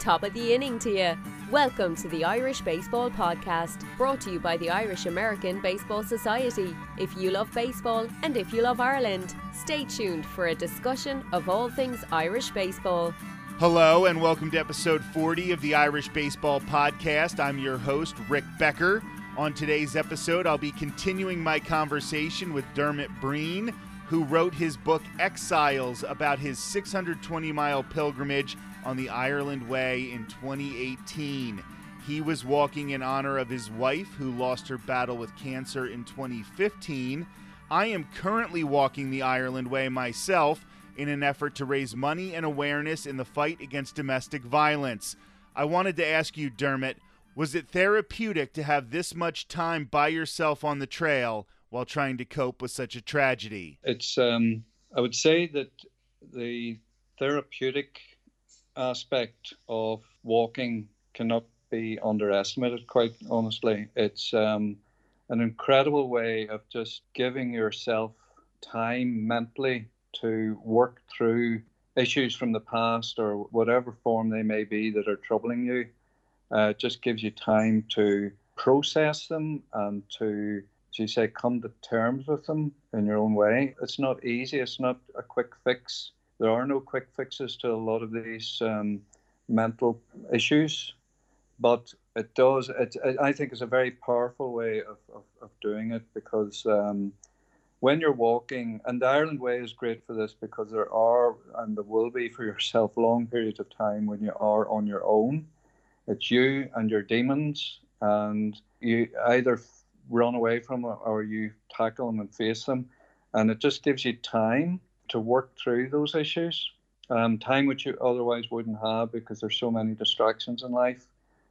Top of the inning to you. Welcome to the Irish Baseball Podcast, brought to you by the Irish American Baseball Society. If you love baseball and if you love Ireland, stay tuned for a discussion of all things Irish baseball. Hello, and welcome to episode 40 of the Irish Baseball Podcast. I'm your host, Rick Becker. On today's episode, I'll be continuing my conversation with Dermot Breen, who wrote his book Exiles about his 620 mile pilgrimage on the Ireland Way in 2018. He was walking in honor of his wife, who lost her battle with cancer in 2015. I am currently walking the Ireland Way myself in an effort to raise money and awareness in the fight against domestic violence. I wanted to ask you, Dermot, was it therapeutic to have this much time by yourself on the trail while trying to cope with such a tragedy? It's, um, I would say that the therapeutic aspect of walking cannot be underestimated, quite honestly. It's um, an incredible way of just giving yourself time mentally to work through issues from the past or whatever form they may be that are troubling you. Uh, it just gives you time to process them and to, as you say, come to terms with them in your own way. It's not easy, it's not a quick fix there are no quick fixes to a lot of these um, mental issues, but it does. It, I think it's a very powerful way of, of, of doing it because um, when you're walking, and the Ireland Way is great for this because there are, and there will be for yourself, long periods of time when you are on your own. It's you and your demons, and you either run away from them or you tackle them and face them. And it just gives you time to work through those issues. Um, time which you otherwise wouldn't have because there's so many distractions in life,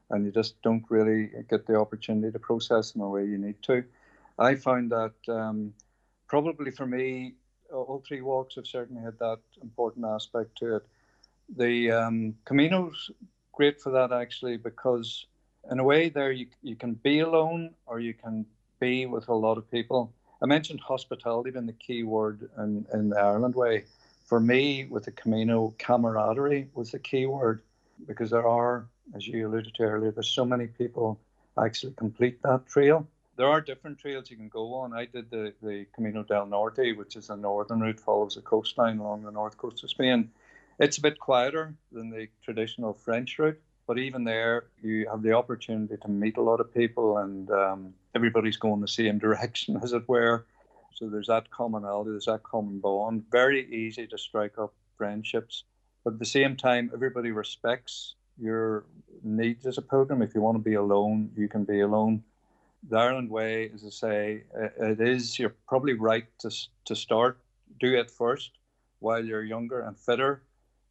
and you just don't really get the opportunity to process them the way you need to. I found that um, probably for me, all three walks have certainly had that important aspect to it. The um, Camino's great for that actually because in a way there you, you can be alone or you can be with a lot of people I mentioned hospitality being the key word in, in the Ireland way. For me, with the Camino, camaraderie was the key word because there are, as you alluded to earlier, there's so many people actually complete that trail. There are different trails you can go on. I did the, the Camino del Norte, which is a northern route, follows the coastline along the north coast of Spain. It's a bit quieter than the traditional French route, but even there, you have the opportunity to meet a lot of people, and um, everybody's going the same direction, as it were. So there's that commonality, there's that common bond. Very easy to strike up friendships, but at the same time, everybody respects your needs as a pilgrim. If you want to be alone, you can be alone. The Ireland Way, as I say, it is. You're probably right to to start. Do it first while you're younger and fitter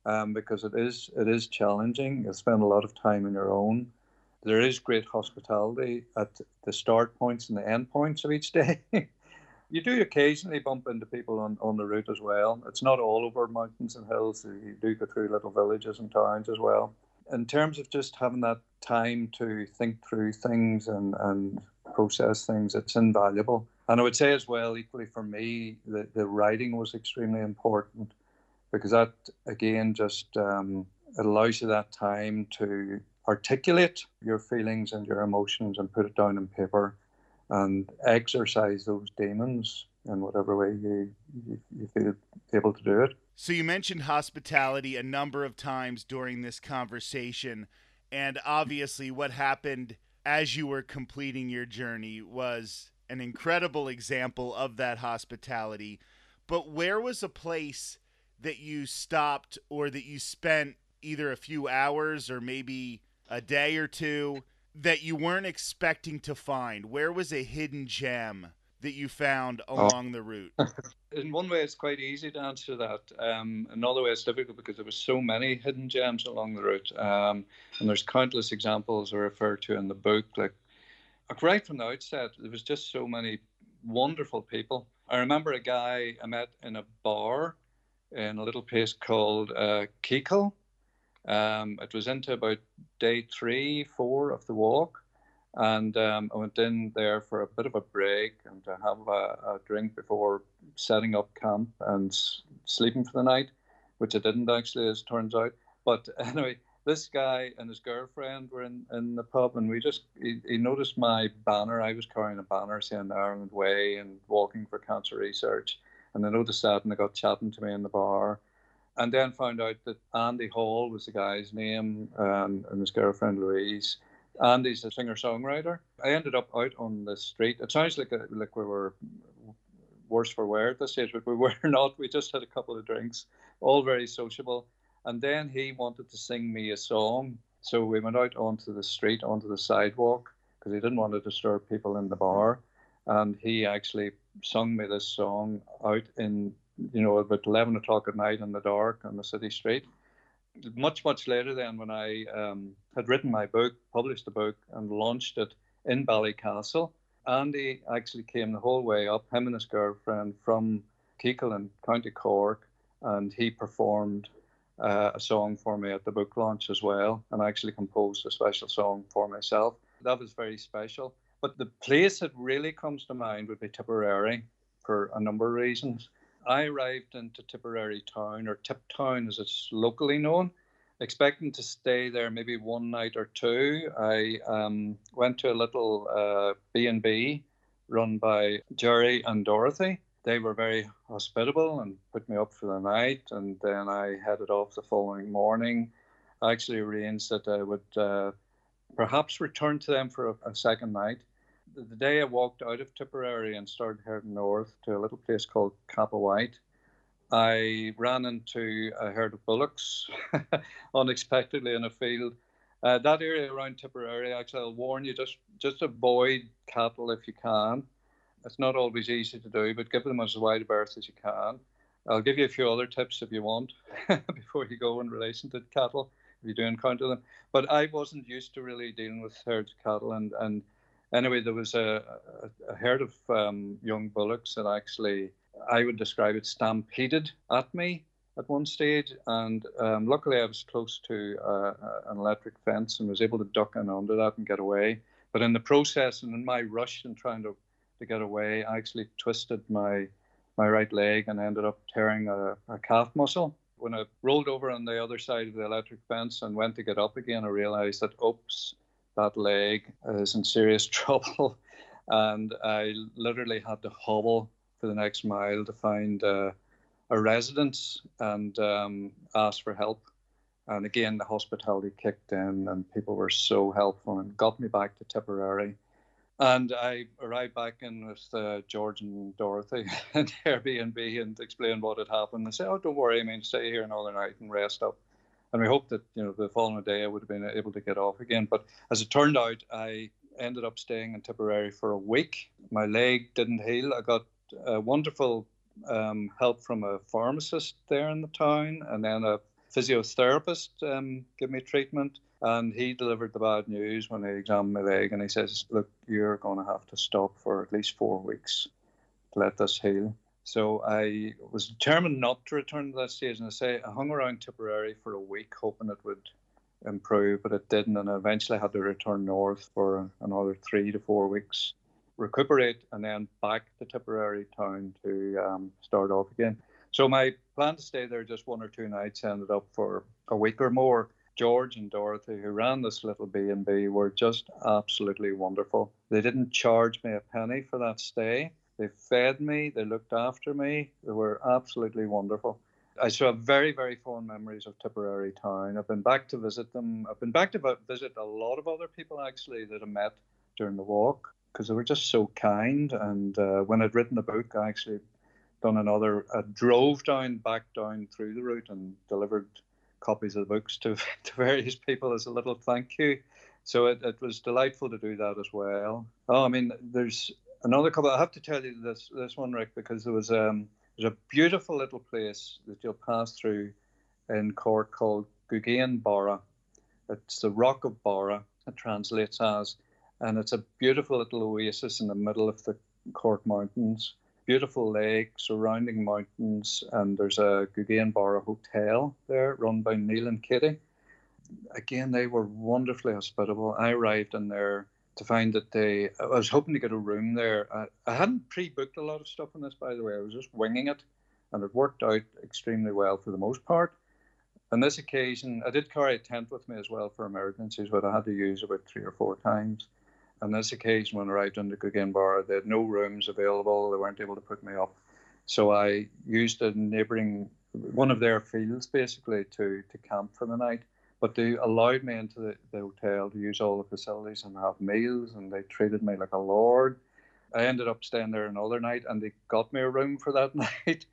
um, because it is it is challenging. You spend a lot of time on your own. There is great hospitality at the start points and the end points of each day. you do occasionally bump into people on, on the route as well. It's not all over mountains and hills. You do go through little villages and towns as well. In terms of just having that time to think through things and, and process things, it's invaluable. And I would say as well, equally for me, the, the writing was extremely important because that again just um, it allows you that time to articulate your feelings and your emotions and put it down on paper and exercise those demons in whatever way you, you, you feel able to do it. So you mentioned hospitality a number of times during this conversation, and obviously what happened as you were completing your journey was an incredible example of that hospitality. But where was a place that you stopped or that you spent either a few hours or maybe a day or two that you weren't expecting to find? Where was a hidden gem that you found oh. along oh. the route? In one way, it's quite easy to answer that. Um, another way, it's difficult because there were so many hidden gems along the route, um, and there's countless examples I refer to in the book. Like right from the outset, there was just so many wonderful people. I remember a guy I met in a bar in a little place called uh. Um, it was into about day three, four of the walk. And um, I went in there for a bit of a break and to have a, a drink before setting up camp and s- sleeping for the night, which I didn't actually, as it turns out. But anyway, this guy and his girlfriend were in, in the pub, and we just he, he noticed my banner. I was carrying a banner saying Ireland Way and walking for cancer research, and they noticed that, and they got chatting to me in the bar, and then found out that Andy Hall was the guy's name, and, and his girlfriend Louise. Andy's a singer songwriter. I ended up out on the street. It sounds like a, like we were worse for wear at this stage, but we were not. We just had a couple of drinks, all very sociable and then he wanted to sing me a song. So we went out onto the street, onto the sidewalk, because he didn't want to disturb people in the bar. And he actually sung me this song out in, you know, about 11 o'clock at night in the dark on the city street. Much, much later, then, when I um, had written my book, published the book, and launched it in Ballycastle, Andy actually came the whole way up, him and his girlfriend, from Kealkill in County Cork, and he performed uh, a song for me at the book launch as well, and I actually composed a special song for myself. That was very special. But the place that really comes to mind would be Tipperary for a number of reasons. I arrived into Tipperary town, or Tip Town as it's locally known, expecting to stay there maybe one night or two. I um, went to a little uh, B&B run by Jerry and Dorothy, they were very hospitable and put me up for the night. And then I headed off the following morning. I actually arranged that I would uh, perhaps return to them for a, a second night. The, day I walked out of Tipperary and started heading north to a little place called White, I ran into a herd of bullocks unexpectedly in a field. Uh, that area around Tipperary, actually, I'll warn you, just just avoid cattle if you can. It's not always easy to do, but give them as wide a berth as you can. I'll give you a few other tips if you want before you go in relation to cattle, if you do encounter them. But I wasn't used to really dealing with herds of cattle. And, and anyway, there was a, a, a herd of um, young bullocks that actually, I would describe it, stampeded at me at one stage. And um, luckily, I was close to uh, an electric fence and was able to duck in under that and get away. But in the process and in my rush and trying to to get away. I actually twisted my my right leg and ended up tearing a, a calf muscle. When I rolled over on the other side of the electric fence and went to get up again, I realized that oops, that leg is in serious trouble, and I literally had to hobble for the next mile to find uh, a residence and um, ask for help. And again, the hospitality kicked in, and people were so helpful and got me back to Tipperary and I arrived back in with uh, George and Dorothy and Airbnb and explained what had happened. They said, "Oh, don't worry. I mean, stay here another night and rest up." And we hoped that you know the following day I would have been able to get off again. But as it turned out, I ended up staying in Tipperary for a week. My leg didn't heal. I got uh, wonderful um, help from a pharmacist there in the town, and then a physiotherapist um, gave me treatment and he delivered the bad news when he examined my leg and he says, Look, you're going to have to stop for at least four weeks to let this heal. So I was determined not to return to that stage. And I say I hung around Tipperary for a week hoping it would improve, but it didn't. And I eventually had to return north for another three to four weeks, recuperate, and then back to Tipperary town to um, start off again. So my plan to stay there just one or two nights ended up for a week or more. George and Dorothy, who ran this little B and B, were just absolutely wonderful. They didn't charge me a penny for that stay. They fed me, they looked after me. They were absolutely wonderful. I still have very, very fond memories of Tipperary town. I've been back to visit them. I've been back to visit a lot of other people actually that I met during the walk because they were just so kind. And uh, when I'd written the book, I actually done another. I drove down, back down through the route, and delivered copies of the books to, to various people as a little thank you. So it, it was delightful to do that as well. Oh, I mean, there's another couple. I have to tell you this this one, Rick, because there was um there's a beautiful little place that you'll pass through in Cork called Gougane Barra. It's the Rock of Barra. It translates as, and it's a beautiful little oasis in the middle of the Cork Mountains beautiful lake, surrounding mountains, and there's a Gougane Barra hotel there run by Neil and Kitty. Again, they were wonderfully hospitable. I arrived in there to find that they, I was hoping to get a room there. I, I hadn't pre booked a lot of stuff on this, by the way. I was just winging it, and it worked out extremely well for the most part. On this occasion, I did carry a tent with me as well for emergencies, but I had to use about three or four times. On this occasion, when I arrived the Gougane they had no rooms available. They weren't able to put me up. So I used a neighbouring, one of their fields basically to, to camp for the night. But they allowed me into the, the hotel to use all the facilities and have meals, and they treated me like a lord. I ended up staying there another night, and they got me a room for that night.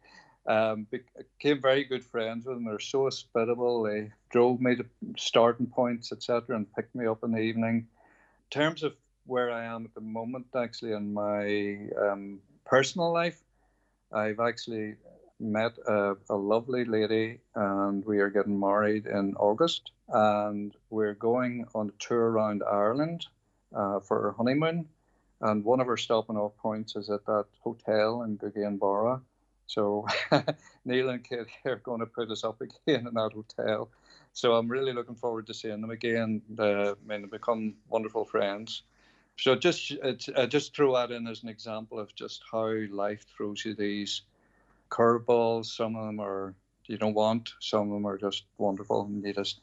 Um, became very good friends with them. They're so hospitable. They drove me to starting points, etc., and picked me up in the evening. In terms of where I am at the moment, actually, in my um, personal life, I've actually met a, a, lovely lady, and we are getting married in August, and we're going on a tour around Ireland uh, for our honeymoon. And one of our stopping off points is at that hotel in Gougane So Neil and Kit are going to put us up again in that hotel. So I'm really looking forward to seeing them again. Uh, I mean, become wonderful friends. So just just throw that in as an example of just how life throws you these curveballs. Some of them are you don't want. Some of them are just wonderful, and you just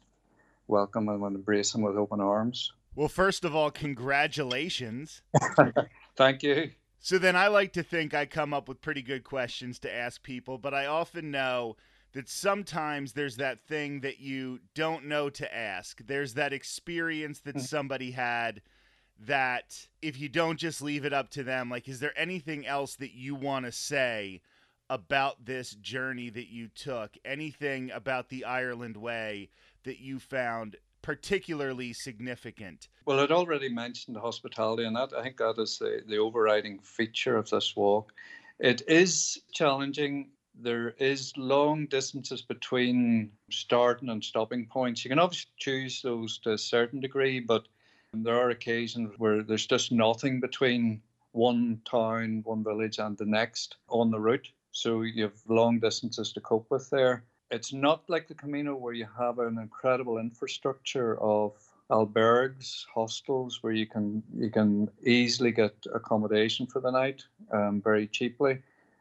welcome and embrace them with open arms. Well, first of all, congratulations. Thank you. So then I like to think I come up with pretty good questions to ask people, but I often know that sometimes there's that thing that you don't know to ask. There's that experience that mm. somebody had that if you don't just leave it up to them, like, is there anything else that you want to say about this journey that you took? Anything about the Ireland way that you found particularly significant? Well, I'd already mentioned hospitality, and that I think that is the, the overriding feature of this walk. It is challenging. There is long distances between starting and stopping points. You can obviously choose those to a certain degree, but there are occasions where there's just nothing between one town, one village, and the next on the route. So you have long distances to cope with there it's not like the Camino where you have an incredible infrastructure of albergues, hostels where you can you can easily get accommodation for the night um, very cheaply.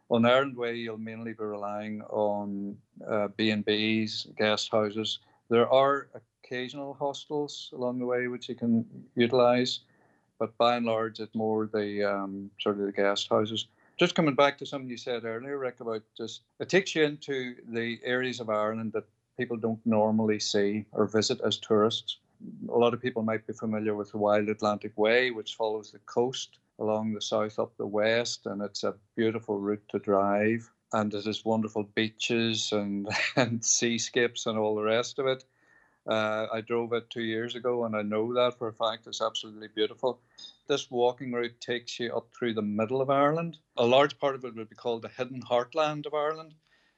On Ireland Way, you'll mainly be relying on uh, B&Bs, guest houses. There are occasional hostels along the way which you can utilize, but by and large, it's more the um, sort of the guest houses just coming back to something you said earlier, Rick, about just it takes you into the areas of Ireland that people don't normally see or visit as tourists. A lot of people might be familiar with the Wild Atlantic Way, which follows the coast along the south up the west, and it's a beautiful route to drive. And it has wonderful beaches and, and seascapes and all the rest of it. Uh, I drove it two years ago, and I know that for a fact. It's absolutely beautiful. This walking route takes you up through the middle of Ireland. A large part of it would be called the hidden heartland of Ireland,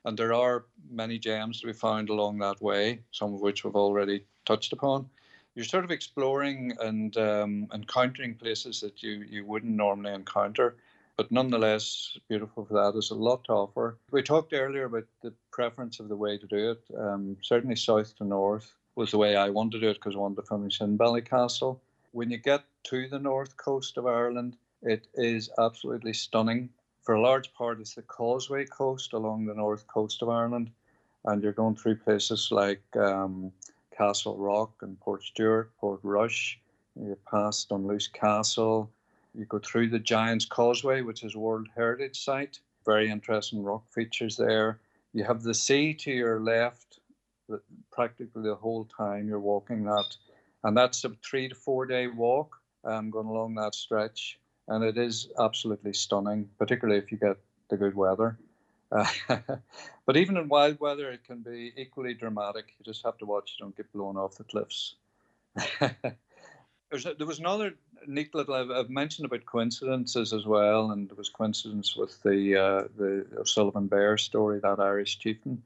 and there are many gems to be found along that way, some of which we've already touched upon. You're sort of exploring and um, encountering places that you, you wouldn't normally encounter but nonetheless beautiful for that. There's a lot to offer. We talked earlier about the preference of the way to do it. Um, certainly south to north was the way I wanted to do it because I wanted to finish in Ballycastle. When you get to the north coast of Ireland, it is absolutely stunning. For a large part, it's the Causeway Coast along the north coast of Ireland, and you're going through places like um, Castlerock and Portstewart, Portrush. You pass Dunluce Castle. You go through the Giant's Causeway, which is a World Heritage Site. Very interesting rock features there. You have the sea to your left, practically the whole time you're walking that. And that's a three to four day walk um, going along that stretch. And it is absolutely stunning, particularly if you get the good weather. Uh, but even in wild weather, it can be equally dramatic. You just have to watch you don't get blown off the cliffs. a, there was another neat little. I've, I've, mentioned about coincidences as well, and there was coincidence with the uh, the Sullivan Beare story, that Irish chieftain.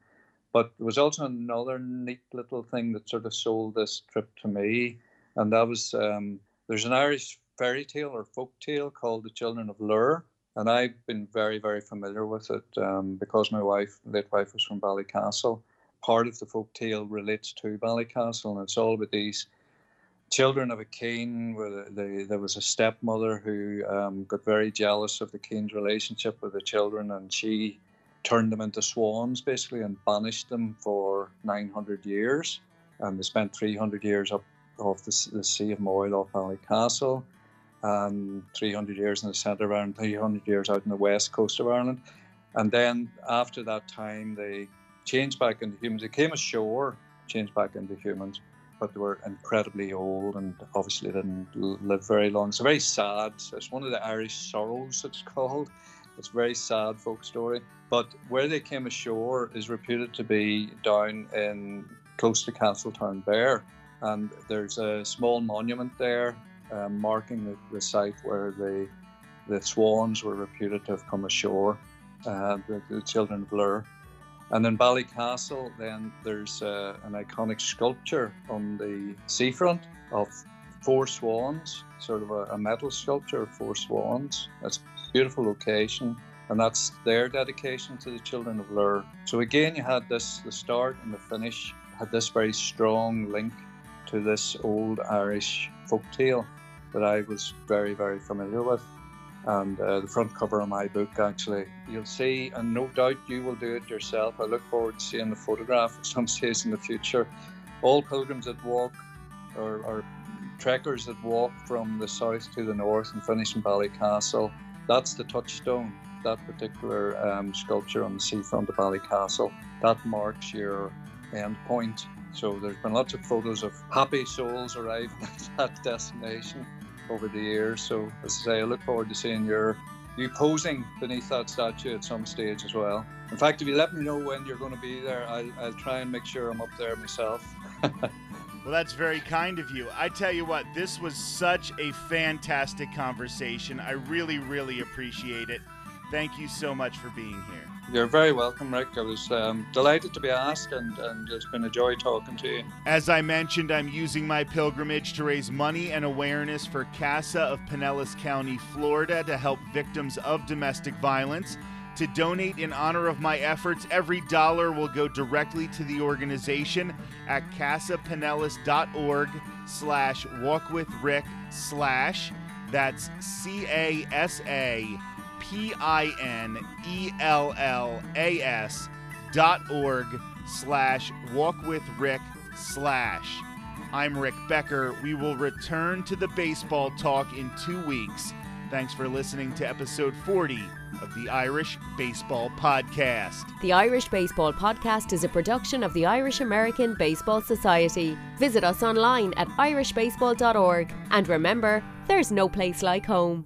But there was also another neat little thing that sort of sold this trip to me, and that was um, there's an Irish fairy tale or folk tale called The Children of Lir, and I've been very, very familiar with it um, because my wife, late wife, was from Ballycastle. Part of the folk tale relates to Ballycastle, and it's all about these children of a king where the, there was a stepmother who um, got very jealous of the king's relationship with the children and she turned them into swans basically and banished them for 900 years. And they spent 300 years up off the, the Sea of Moyle off Ballycastle and 300 years in the centre of Ireland, 300 years out in the west coast of Ireland. And then after that time, they changed back into humans. They came ashore, changed back into humans, but they were incredibly old and obviously didn't live very long. It's very sad. It's one of the Irish sorrows, it's called. It's a very sad folk story. But where they came ashore is reputed to be down in close to Castletownbere. And there's a small monument there um, marking the, the, site where the, the swans were reputed to have come ashore, uh, the, the, children of Lir. And in Ballycastle, then there's uh, an iconic sculpture on the seafront of four swans, sort of a, a metal sculpture of four swans. A beautiful location and that's their dedication to the children of Lir. So again, you had this the start and the finish had this very strong link to this old Irish folk tale that I was very very familiar with. And uh, the front cover of my book, actually, you'll see, and no doubt you will do it yourself. I look forward to seeing the photograph at some stage in the future. All pilgrims that walk, or, or trekkers that walk from the south to the north and finish in Ballycastle, that's the touchstone that particular um, sculpture on the seafront of Ballycastle. That marks your end point. So there's been lots of photos of happy souls arriving at that destination over the years. So as I say, I look forward to seeing your you posing beneath that statue at some stage as well. In fact, if you let me know when you're going to be there, I'll, I'll try and make sure I'm up there myself. Well, that's very kind of you. I tell you what, this was such a fantastic conversation. I really, really appreciate it. Thank you so much for being here. You're very welcome, Rick. I was um, delighted to be asked, and, and it's been a joy talking to you. As I mentioned, I'm using my pilgrimage to raise money and awareness for CASA of Pinellas County, Florida, to help victims of domestic violence. To donate in honor of my efforts, every dollar will go directly to the organization at casapinellas.org slash walkwithrick slash. That's C-A-S-A P I N E L L A S dot org slash walkwithrick slash. I'm Rick Becker. We will return to the baseball talk in two weeks. Thanks for listening to episode 40 of the Irish Baseball Podcast. The Irish Baseball Podcast is a production of the Irish American Baseball Society. Visit us online at irishbaseball.org and remember, there's no place like home.